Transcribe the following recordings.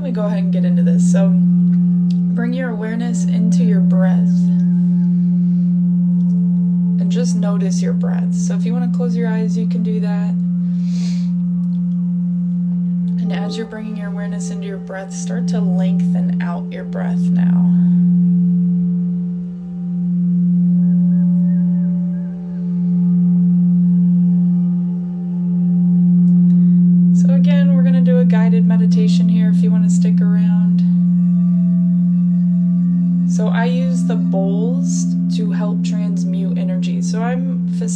don't we go ahead and get into this? So, bring your awareness into your breath and just notice your breath. So if you want to close your eyes, you can do that. And as you're bringing your awareness into your breath, start to lengthen out your breath now.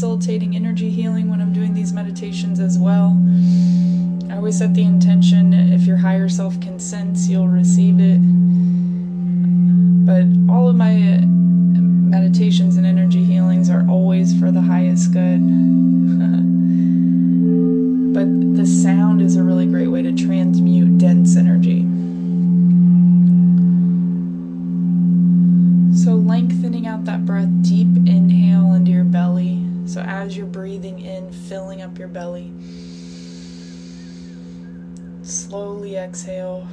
Facilitating energy healing when I'm doing these meditations as well. I always set the intention if your higher self consents, you'll receive it. But all of my meditations and energy healings are always for the highest good. but the sound is a really great way to as you're breathing in, filling up your belly, slowly exhale.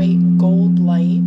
bright gold light.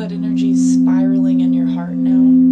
That energy is spiraling in your heart now.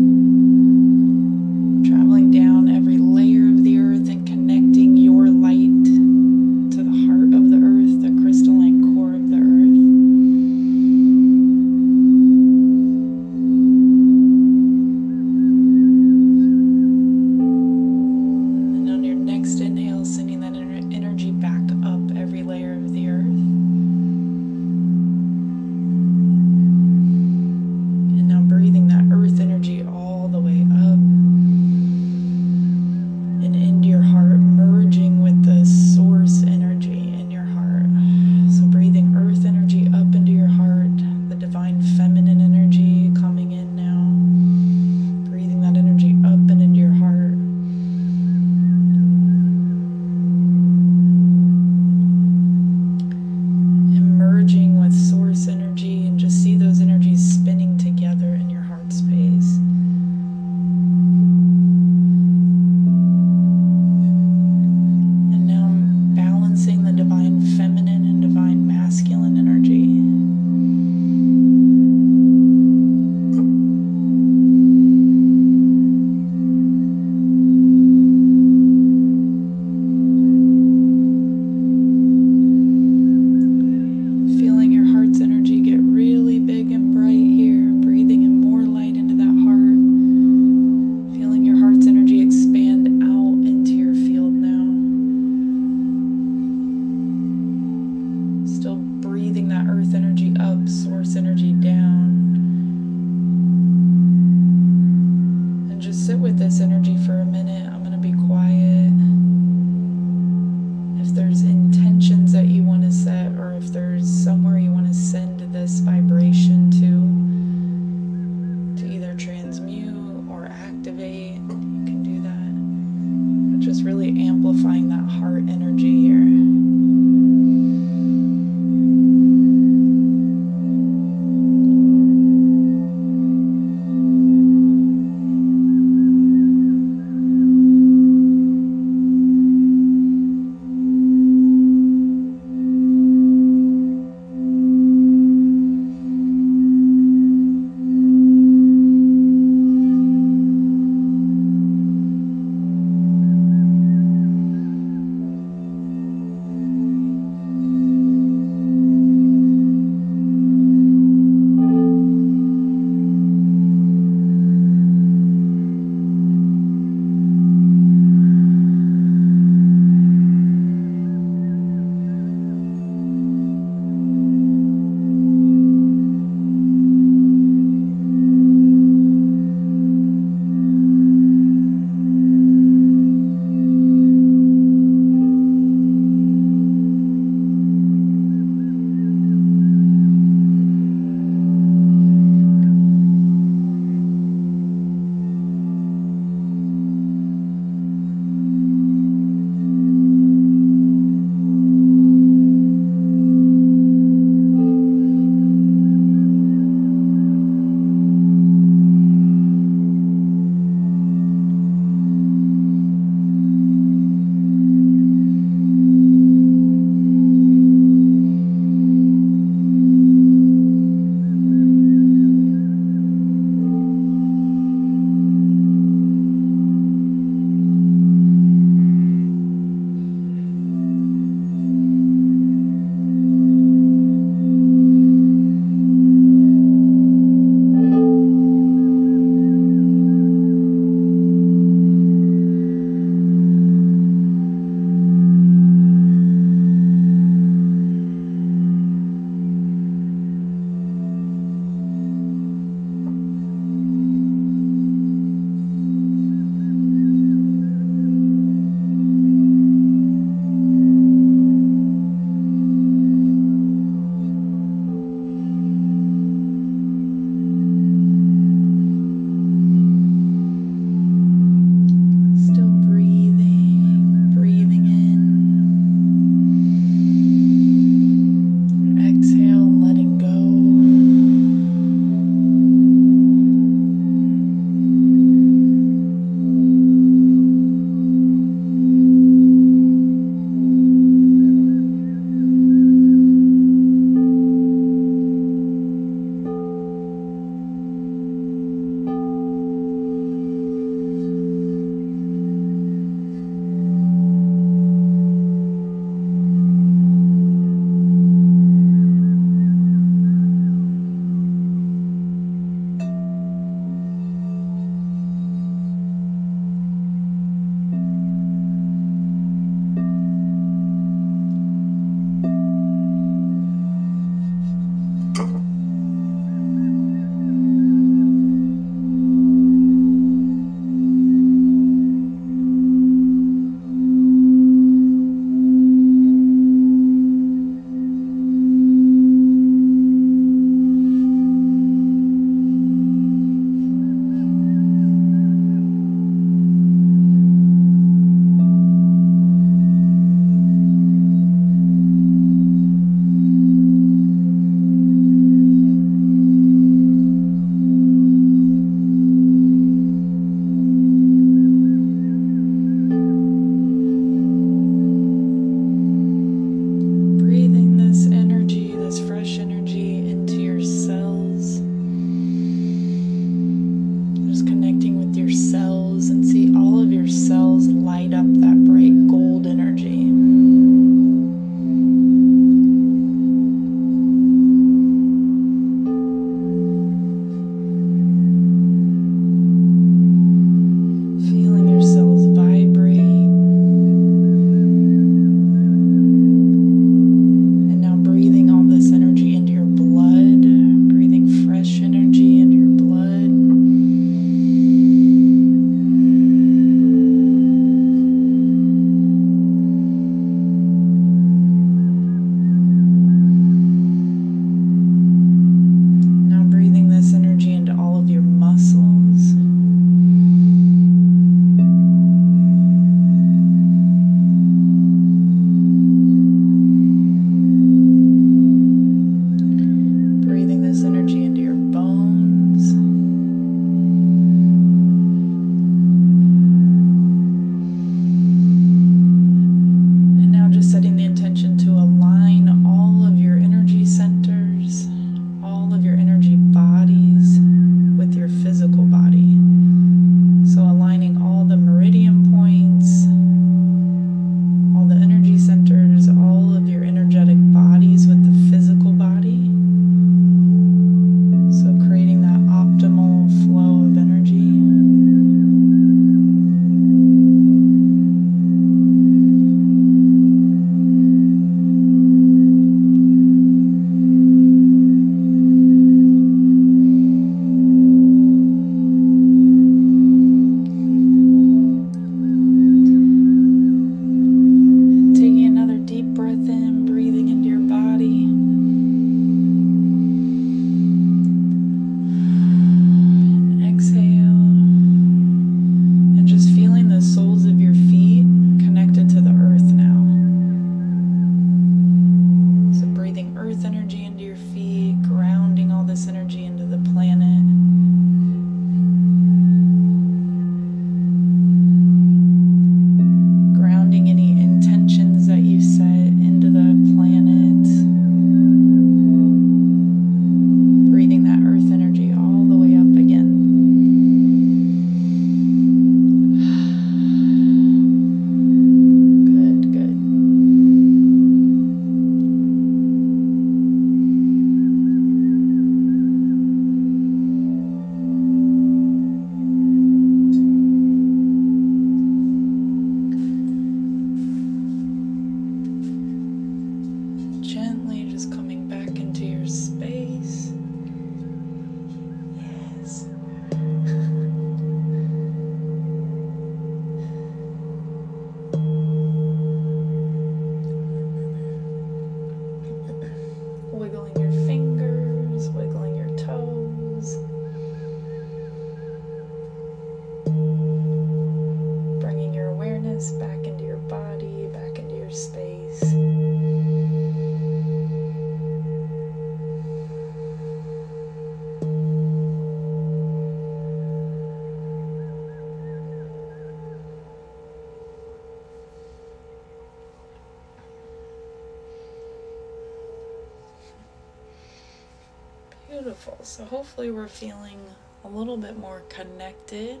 Feeling a little bit more connected.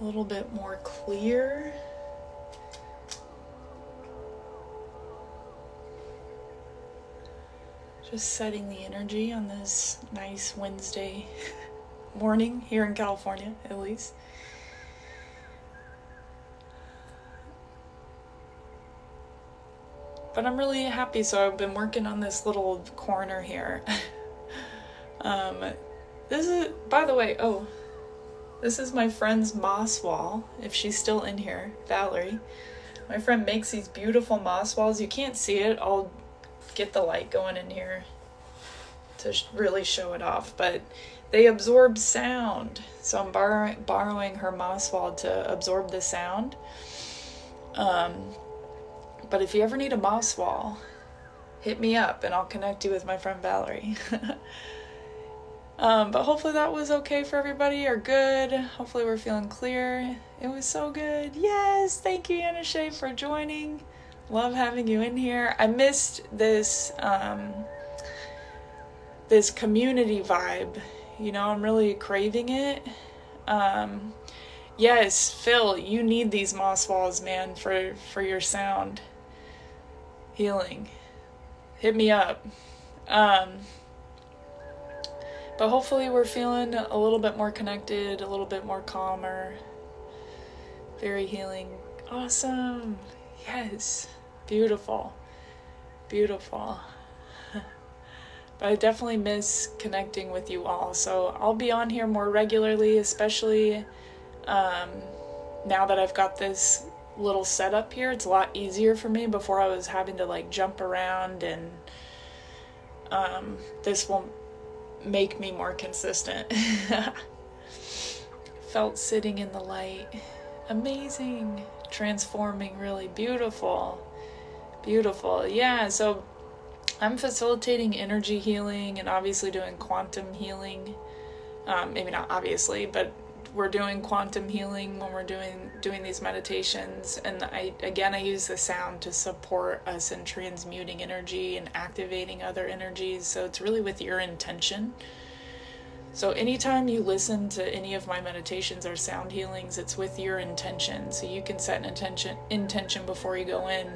A little bit more clear. Just setting the energy on this nice Wednesday morning here in California, at least. But I'm really happy. So I've been working on this little corner here. um, this is, by the way, oh, this is my friend's moss wall. If she's still in here, Valerie. My friend makes these beautiful moss walls. You can't see it. I'll get the light going in here to really show it off. But they absorb sound. So I'm borrowing, borrowing her moss wall to absorb the sound. Um, but if you ever need a moss wall, hit me up and I'll connect you with my friend Valerie. um, but hopefully that was okay for everybody or good. Hopefully we're feeling clear. It was so good. Yes, thank you, Anna Shay, for joining. Love having you in here. I missed this um, this community vibe. You know, I'm really craving it. Um, yes, Phil, you need these moss walls, man, for for your sound healing, hit me up. Um, but hopefully, we're feeling a little bit more connected, a little bit more calmer. Very healing. Awesome. Yes. Beautiful. Beautiful. but I definitely miss connecting with you all. So I'll be on here more regularly, especially um, now that I've got this little setup here. It's a lot easier for me. Before I was having to like jump around, and um, this will make me more consistent. Felt sitting in the light. Amazing. Transforming, really beautiful. Beautiful. Yeah, so I'm facilitating energy healing and obviously doing quantum healing. Um, maybe not obviously, but we're doing quantum healing when we're doing doing these meditations. And I again I use the sound to support us in transmuting energy and activating other energies. So it's really with your intention. So anytime you listen to any of my meditations or sound healings it's with your intention. So you can set an intention intention before you go in.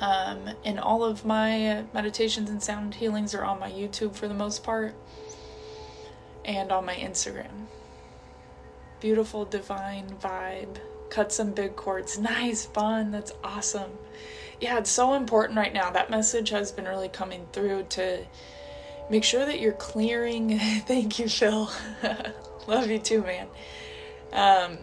Um, and all of my meditations and sound healings are on my YouTube for the most part and on my Instagram beautiful divine vibe. Cut some big cords. Nice fun. That's awesome. Yeah it's so important right now. That message has been really coming through to make sure that you're clearing. Thank you phil. Love you too man. Um,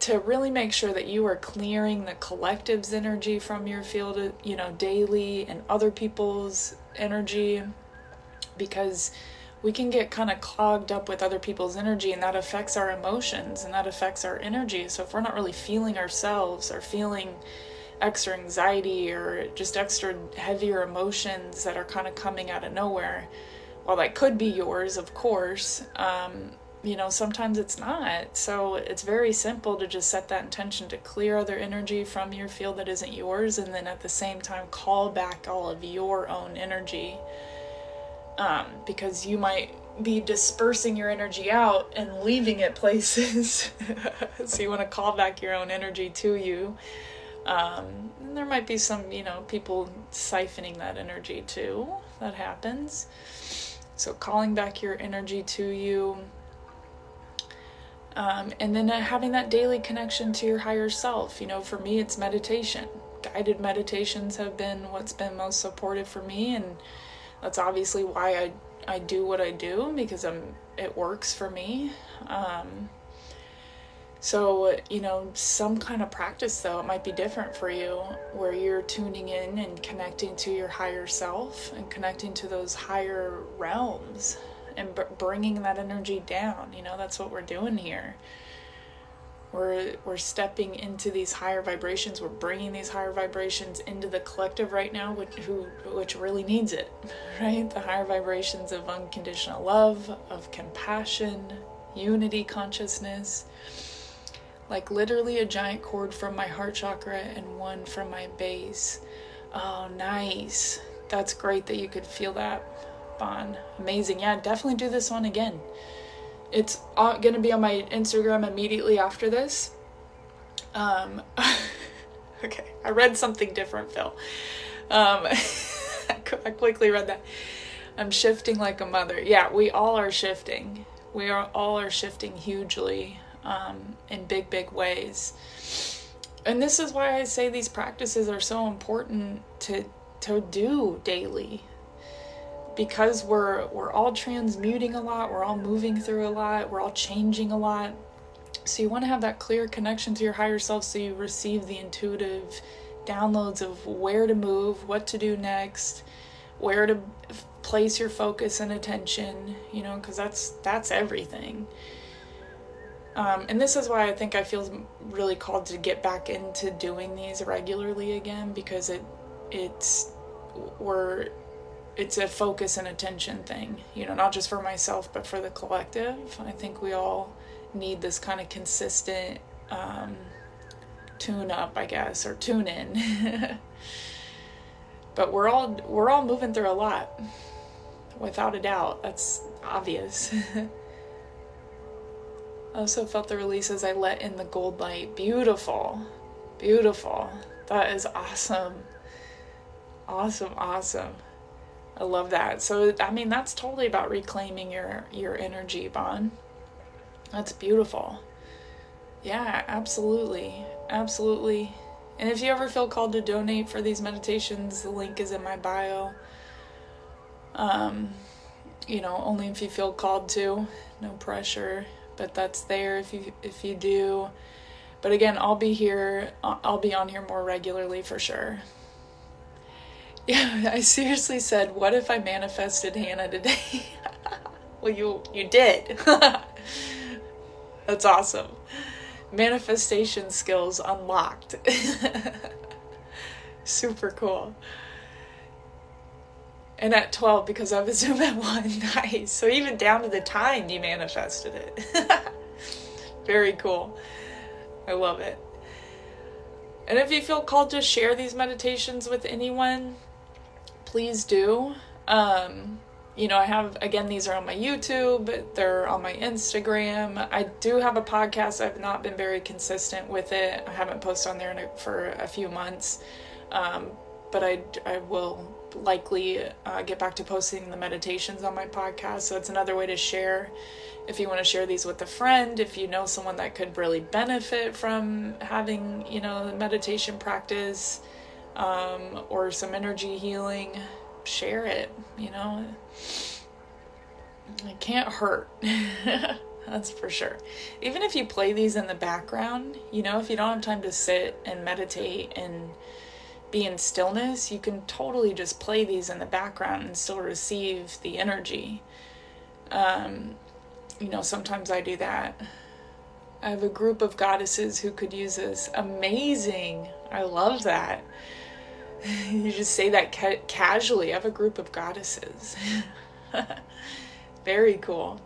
to really make sure that you are clearing the collective's energy from your field you know daily and other people's energy because we can get kind of clogged up with other people's energy and that affects our emotions and that affects our energy. So if we're not really feeling ourselves or feeling extra anxiety or just extra heavier emotions that are kind of coming out of nowhere, well, that could be yours, of course. Um, you know, sometimes it's not. So it's very simple to just set that intention to clear other energy from your field that isn't yours, and then at the same time, call back all of your own energy um, because you might be dispersing your energy out and leaving it places. so you want to call back your own energy to you. Um, there might be some, you know, people siphoning that energy too. That happens. So calling back your energy to you. Um, and then uh, having that daily connection to your higher self. You know, for me, it's meditation. Guided meditations have been what's been most supportive for me, and that's obviously why I I do what I do because I'm it works for me. Um, so, you know, some kind of practice though, it might be different for you where you're tuning in and connecting to your higher self and connecting to those higher realms and b- bringing that energy down. You know, that's what we're doing here. We're we're stepping into these higher vibrations. We're bringing these higher vibrations into the collective right now, which who which really needs it, right? The higher vibrations of unconditional love, of compassion, unity consciousness. Like literally a giant cord from my heart chakra and one from my base. Oh, nice. That's great that you could feel that, Bon. Amazing. Yeah, definitely do this one again. It's going to be on my Instagram immediately after this. Um, okay, I read something different, Phil. Um, I quickly read that. I'm shifting like a mother. Yeah, we all are shifting. We are all are shifting hugely um, in big, big ways. And this is why I say these practices are so important to to do daily because we're we're all transmuting a lot, we're all moving through a lot, we're all changing a lot. So you want to have that clear connection to your higher self so you receive the intuitive downloads of where to move, what to do next, where to place your focus and attention, you know, cuz that's that's everything. Um, and this is why I think I feel really called to get back into doing these regularly again because it it's we're it's a focus and attention thing, you know, not just for myself, but for the collective. I think we all need this kind of consistent um, tune up, I guess, or tune in. but we're all we're all moving through a lot, without a doubt. That's obvious. I also felt the release as I let in the gold light. Beautiful, beautiful. That is awesome. Awesome, awesome. I love that. So I mean that's totally about reclaiming your your energy, Bon. That's beautiful. Yeah, absolutely. Absolutely. And if you ever feel called to donate for these meditations, the link is in my bio. Um, you know, only if you feel called to, no pressure, but that's there if you if you do. But again, I'll be here I'll be on here more regularly for sure. Yeah, I seriously said, "What if I manifested Hannah today?" well, you you did. That's awesome. Manifestation skills unlocked. Super cool. And at 12, because I was Zoom at 1, nice. So even down to the time, you manifested it. Very cool. I love it. And if you feel called to share these meditations with anyone, please do. Um, you know, I have, again, these are on my YouTube, they're on my Instagram. I do have a podcast. I've not been very consistent with it. I haven't posted on there a, for a few months. Um, but I, I will likely uh, get back to posting the meditations on my podcast. So it's another way to share. If you want to share these with a friend, if you know someone that could really benefit from having, you know, meditation practice, um, or some energy healing, share it, you know. It can't hurt. That's for sure. Even if you play these in the background, you know, if you don't have time to sit and meditate and be in stillness, you can totally just play these in the background and still receive the energy. Um, you know, sometimes I do that. I have a group of goddesses who could use this. Amazing. I love that. you just say that ca- casually. I have a group of goddesses. Very cool.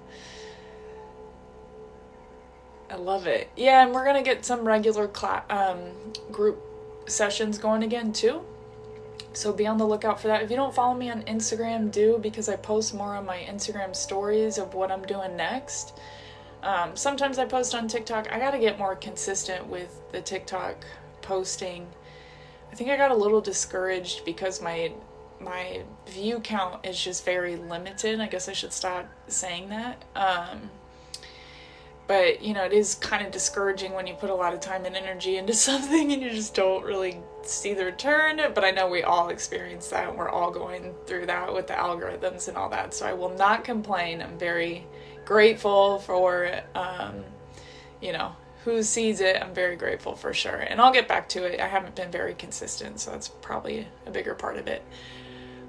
I love it. Yeah, and we're gonna get some regular cla- um, group sessions going again too. So be on the lookout for that. If you don't follow me on Instagram, do because I post more on my Instagram stories of what I'm doing next. Um, sometimes I post on TikTok. I gotta get more consistent with the TikTok posting I think I got a little discouraged because my my view count is just very limited. I guess I should stop saying that. Um, but you know, it is kind of discouraging when you put a lot of time and energy into something and you just don't really see the return. But I know we all experience that, and we're all going through that with the algorithms and all that. So I will not complain. I'm very grateful for, um, you know, who sees it, I'm very grateful for sure. And I'll get back to it. I haven't been very consistent, so that's probably a bigger part of it.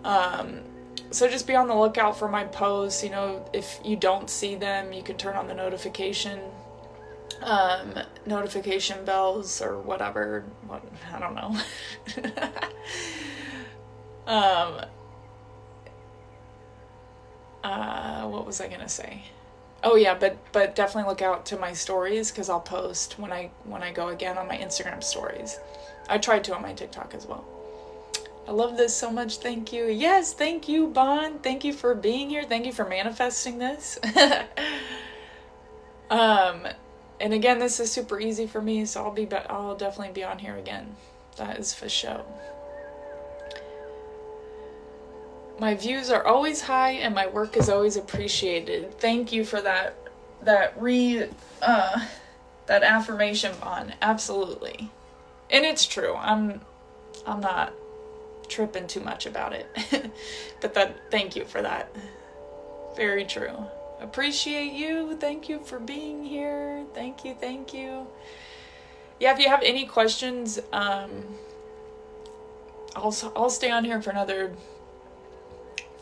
Um, so just be on the lookout for my posts. You know, if you don't see them, you can turn on the notification um, notification bells or whatever. What I don't know. um, uh, what was I gonna say? Oh yeah, but but definitely look out to my stories because I'll post when I when I go again on my Instagram stories. I tried to on my TikTok as well. I love this so much. Thank you. Yes, thank you, Bond. Thank you for being here. Thank you for manifesting this. um, and again, this is super easy for me, so I'll be, be- I'll definitely be on here again. That is for sure. My views are always high, and my work is always appreciated. Thank you for that. That re, uh, that affirmation, Bond. Absolutely, and it's true. I'm, I'm not tripping too much about it. but that thank you for that. Very true. Appreciate you. Thank you for being here. Thank you, thank you. Yeah, if you have any questions, um I'll I'll stay on here for another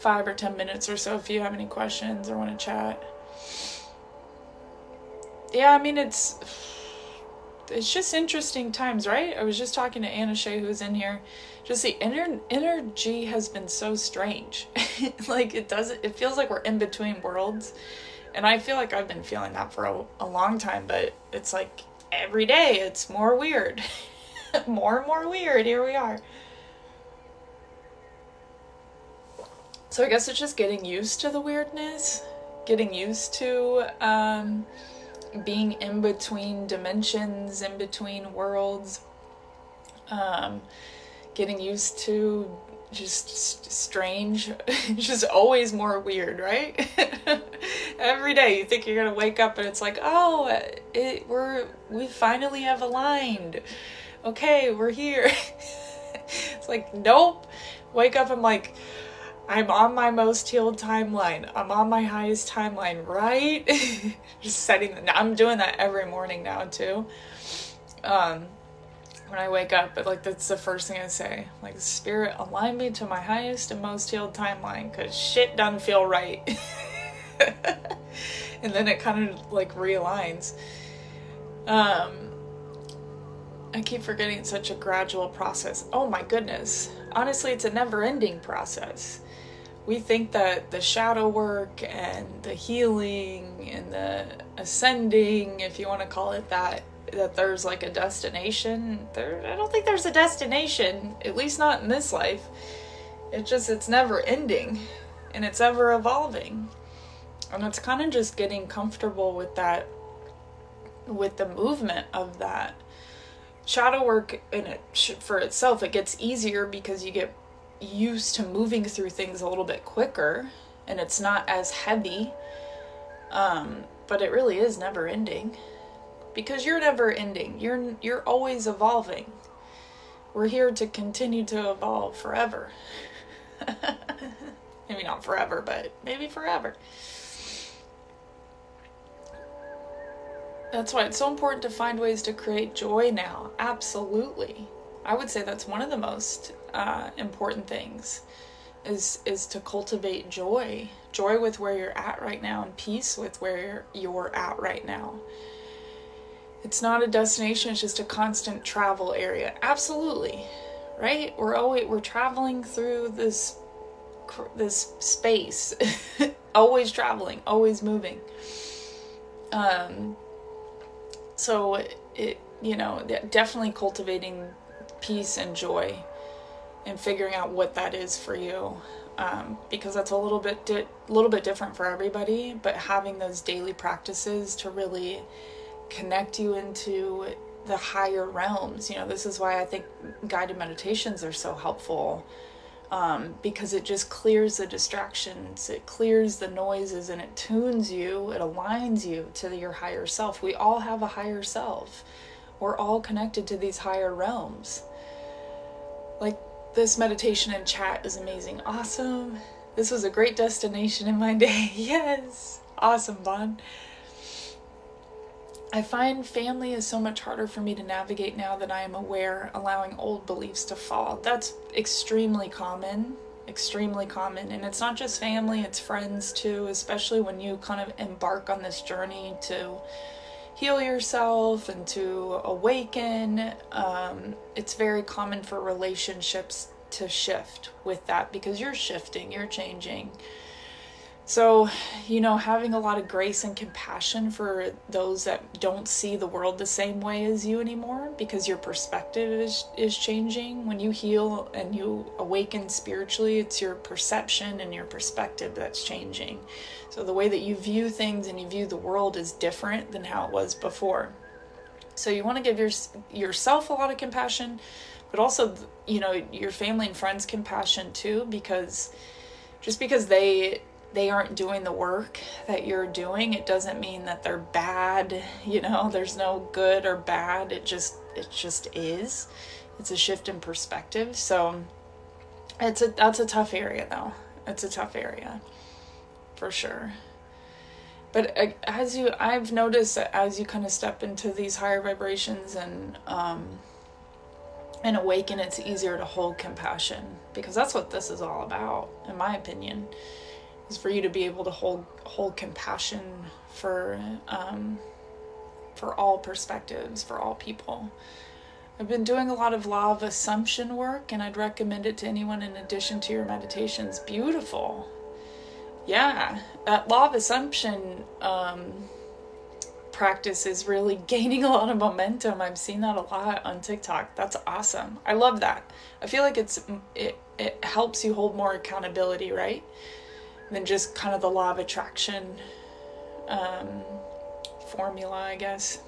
5 or 10 minutes or so if you have any questions or want to chat. Yeah, I mean it's it's just interesting times, right? I was just talking to Anna Shea who's in here just the inner energy has been so strange. like it doesn't it feels like we're in between worlds. And I feel like I've been feeling that for a, a long time, but it's like every day it's more weird. more and more weird. Here we are. So I guess it's just getting used to the weirdness, getting used to um, being in between dimensions, in between worlds. Um, getting used to just strange just always more weird right? Every day you think you're gonna wake up and it's like oh it we're we finally have aligned. Okay we're here. It's like nope. Wake up i'm like i'm on my most healed timeline i'm on my highest timeline right just setting i'm doing that every morning now too um when I wake up, but like that's the first thing I say. Like, Spirit, align me to my highest and most healed timeline because shit doesn't feel right. and then it kind of like realigns. Um, I keep forgetting it's such a gradual process. Oh my goodness. Honestly, it's a never ending process. We think that the shadow work and the healing and the ascending, if you want to call it that, that there's like a destination. There, I don't think there's a destination, at least not in this life. It's just, it's never ending and it's ever evolving. And it's kind of just getting comfortable with that, with the movement of that. Shadow work in it for itself, it gets easier because you get used to moving through things a little bit quicker and it's not as heavy. Um, but it really is never ending because you're never ending. You're you're always evolving. We're here to continue to evolve forever. maybe not forever, but maybe forever. That's why it's so important to find ways to create joy now. Absolutely. I would say that's one of the most uh, important things is is to cultivate joy joy with where you're at right now and peace with where you're at right now it's not a destination, it's just a constant travel area. Absolutely. Right? We're always we're traveling through this this space. always traveling, always moving. Um so it you know, definitely cultivating peace and joy and figuring out what that is for you. Um, because that's a little bit di- little bit different for everybody, but having those daily practices to really connect you into the higher realms. You know, this is why I think guided meditations are so helpful um, because it just clears the distractions, it clears the noises, and it tunes you, it aligns you to your higher self. We all have a higher self, we're all connected to these higher realms. Like this meditation and chat is amazing. Awesome. This was a great destination in my day. yes. Awesome, Bond. I find family is so much harder for me to navigate now that I am aware, allowing old beliefs to fall. That's extremely common. extremely common. And it's not just family, it's friends too, especially when you kind of embark on this journey to heal yourself and to awaken. Um, it's very common for relationships to shift with that because you're shifting, you're changing. So, you know, having a lot of grace and compassion for those that don't see the world the same way as you anymore because your perspective is, is changing. When you heal and you awaken spiritually, it's your perception and your perspective that's changing. So, the way that you view things and you view the world is different than how it was before. So, you want to give your, yourself a lot of compassion, but also, you know, your family and friends compassion too because just because they they aren't doing the work that you're doing it doesn't mean that they're bad you know there's no good or bad it just it just is. It's a shift in perspective so it's a that's a tough area though. It's a tough area for sure but uh, as you i've noticed that as you kind of step into these higher vibrations and um and awaken it's easier to hold compassion because that's what this is all about in my opinion is for you to be able to hold hold compassion for um, for all perspectives, for all people. I've been doing a lot of law of assumption work, and I'd recommend it to anyone in addition to your meditations. Beautiful. Yeah, that law of assumption um, practice is really gaining a lot of momentum. I've seen that a lot on TikTok. That's awesome. I love that. I feel like it's it it helps you hold more accountability, right? than just kind of the law of attraction um, formula, I guess.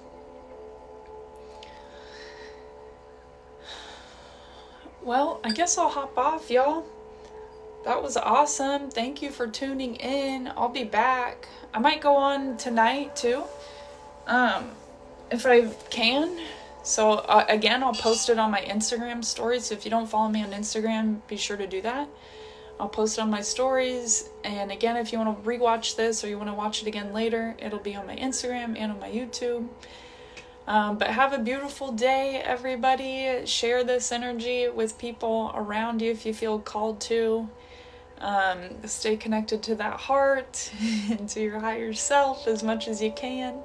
Well, I guess I'll hop off, y'all. That was awesome. Thank you for tuning in. I'll be back. I might go on tonight too. Um, if I can. So uh, again, I'll post it on my Instagram stories. So if you don't follow me on Instagram, be sure to do that. I'll post it on my stories. And again, if you want to rewatch this or you want to watch it again later, it'll be on my Instagram and on my YouTube. Um, but have a beautiful day, everybody. Share this energy with people around you if you feel called to. Um, stay connected to that heart and to your higher self as much as you can.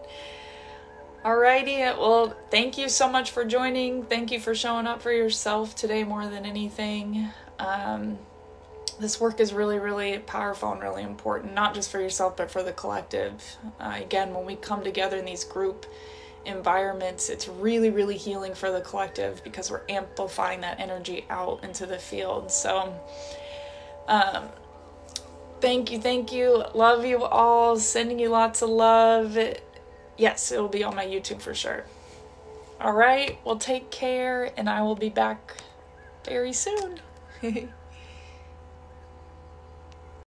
Alrighty, well, thank you so much for joining. Thank you for showing up for yourself today more than anything. Um, this work is really, really powerful and really important, not just for yourself, but for the collective. Uh, again, when we come together in these group environments, it's really, really healing for the collective because we're amplifying that energy out into the field. So, um, thank you, thank you. Love you all. Sending you lots of love. Yes, it'll be on my YouTube for sure. All right, well, take care, and I will be back very soon.